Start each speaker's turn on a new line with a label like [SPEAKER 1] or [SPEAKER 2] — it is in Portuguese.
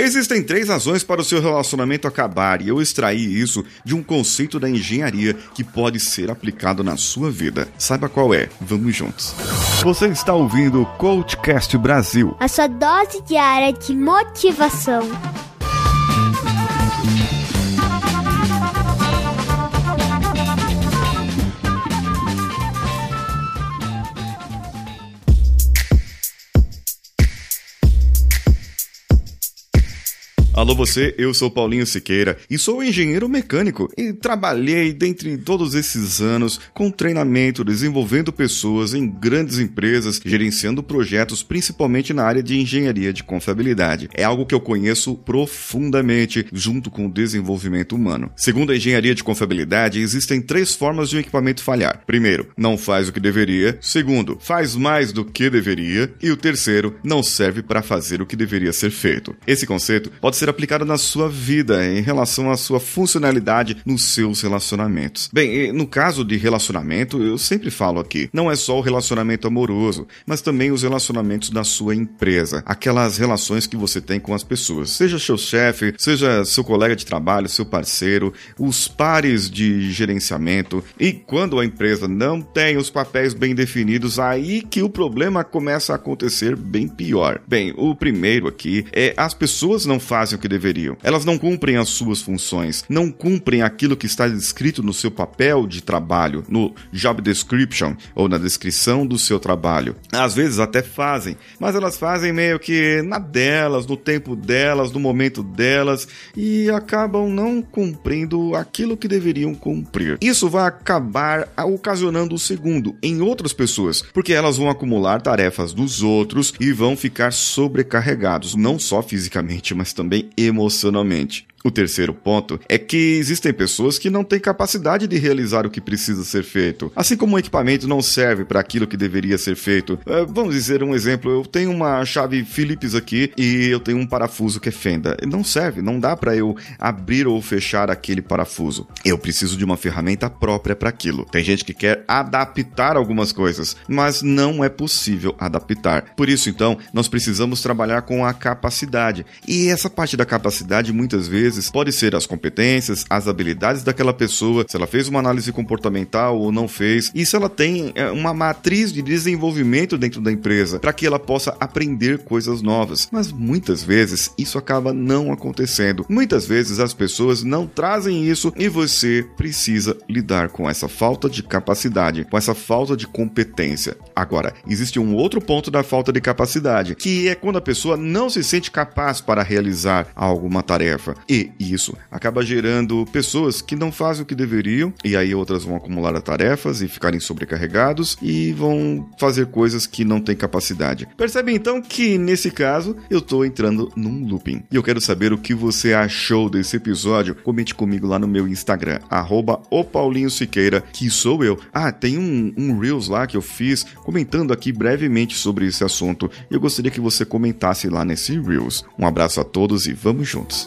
[SPEAKER 1] Existem três razões para o seu relacionamento acabar e eu extraí isso de um conceito da engenharia que pode ser aplicado na sua vida. Saiba qual é. Vamos juntos. Você está ouvindo o Coachcast Brasil
[SPEAKER 2] a sua dose diária de motivação.
[SPEAKER 1] Alô você, eu sou Paulinho Siqueira e sou engenheiro mecânico e trabalhei dentre todos esses anos com treinamento, desenvolvendo pessoas em grandes empresas, gerenciando projetos principalmente na área de engenharia de confiabilidade. É algo que eu conheço profundamente junto com o desenvolvimento humano. Segundo a engenharia de confiabilidade, existem três formas de um equipamento falhar. Primeiro, não faz o que deveria. Segundo, faz mais do que deveria. E o terceiro, não serve para fazer o que deveria ser feito. Esse conceito pode ser aplicada na sua vida em relação à sua funcionalidade nos seus relacionamentos. Bem, no caso de relacionamento, eu sempre falo aqui, não é só o relacionamento amoroso, mas também os relacionamentos da sua empresa, aquelas relações que você tem com as pessoas, seja seu chefe, seja seu colega de trabalho, seu parceiro, os pares de gerenciamento. E quando a empresa não tem os papéis bem definidos, aí que o problema começa a acontecer bem pior. Bem, o primeiro aqui é as pessoas não fazem que deveriam. Elas não cumprem as suas funções, não cumprem aquilo que está descrito no seu papel de trabalho, no job description ou na descrição do seu trabalho. Às vezes até fazem, mas elas fazem meio que na delas, no tempo delas, no momento delas e acabam não cumprindo aquilo que deveriam cumprir. Isso vai acabar ocasionando o segundo em outras pessoas, porque elas vão acumular tarefas dos outros e vão ficar sobrecarregados, não só fisicamente, mas também emocionalmente. O terceiro ponto é que existem pessoas que não têm capacidade de realizar o que precisa ser feito. Assim como o equipamento não serve para aquilo que deveria ser feito. Uh, vamos dizer um exemplo: eu tenho uma chave Phillips aqui e eu tenho um parafuso que é fenda. Não serve, não dá para eu abrir ou fechar aquele parafuso. Eu preciso de uma ferramenta própria para aquilo. Tem gente que quer adaptar algumas coisas, mas não é possível adaptar. Por isso, então, nós precisamos trabalhar com a capacidade. E essa parte da capacidade muitas vezes vezes pode ser as competências, as habilidades daquela pessoa, se ela fez uma análise comportamental ou não fez, e se ela tem é, uma matriz de desenvolvimento dentro da empresa para que ela possa aprender coisas novas. Mas muitas vezes isso acaba não acontecendo. Muitas vezes as pessoas não trazem isso e você precisa lidar com essa falta de capacidade, com essa falta de competência. Agora, existe um outro ponto da falta de capacidade, que é quando a pessoa não se sente capaz para realizar alguma tarefa. E isso acaba gerando pessoas que não fazem o que deveriam, e aí outras vão acumular tarefas e ficarem sobrecarregados e vão fazer coisas que não têm capacidade. Percebe então que nesse caso eu estou entrando num looping. E eu quero saber o que você achou desse episódio. Comente comigo lá no meu Instagram, arroba Siqueira, que sou eu. Ah, tem um, um Reels lá que eu fiz comentando aqui brevemente sobre esse assunto. Eu gostaria que você comentasse lá nesse Reels. Um abraço a todos e vamos juntos.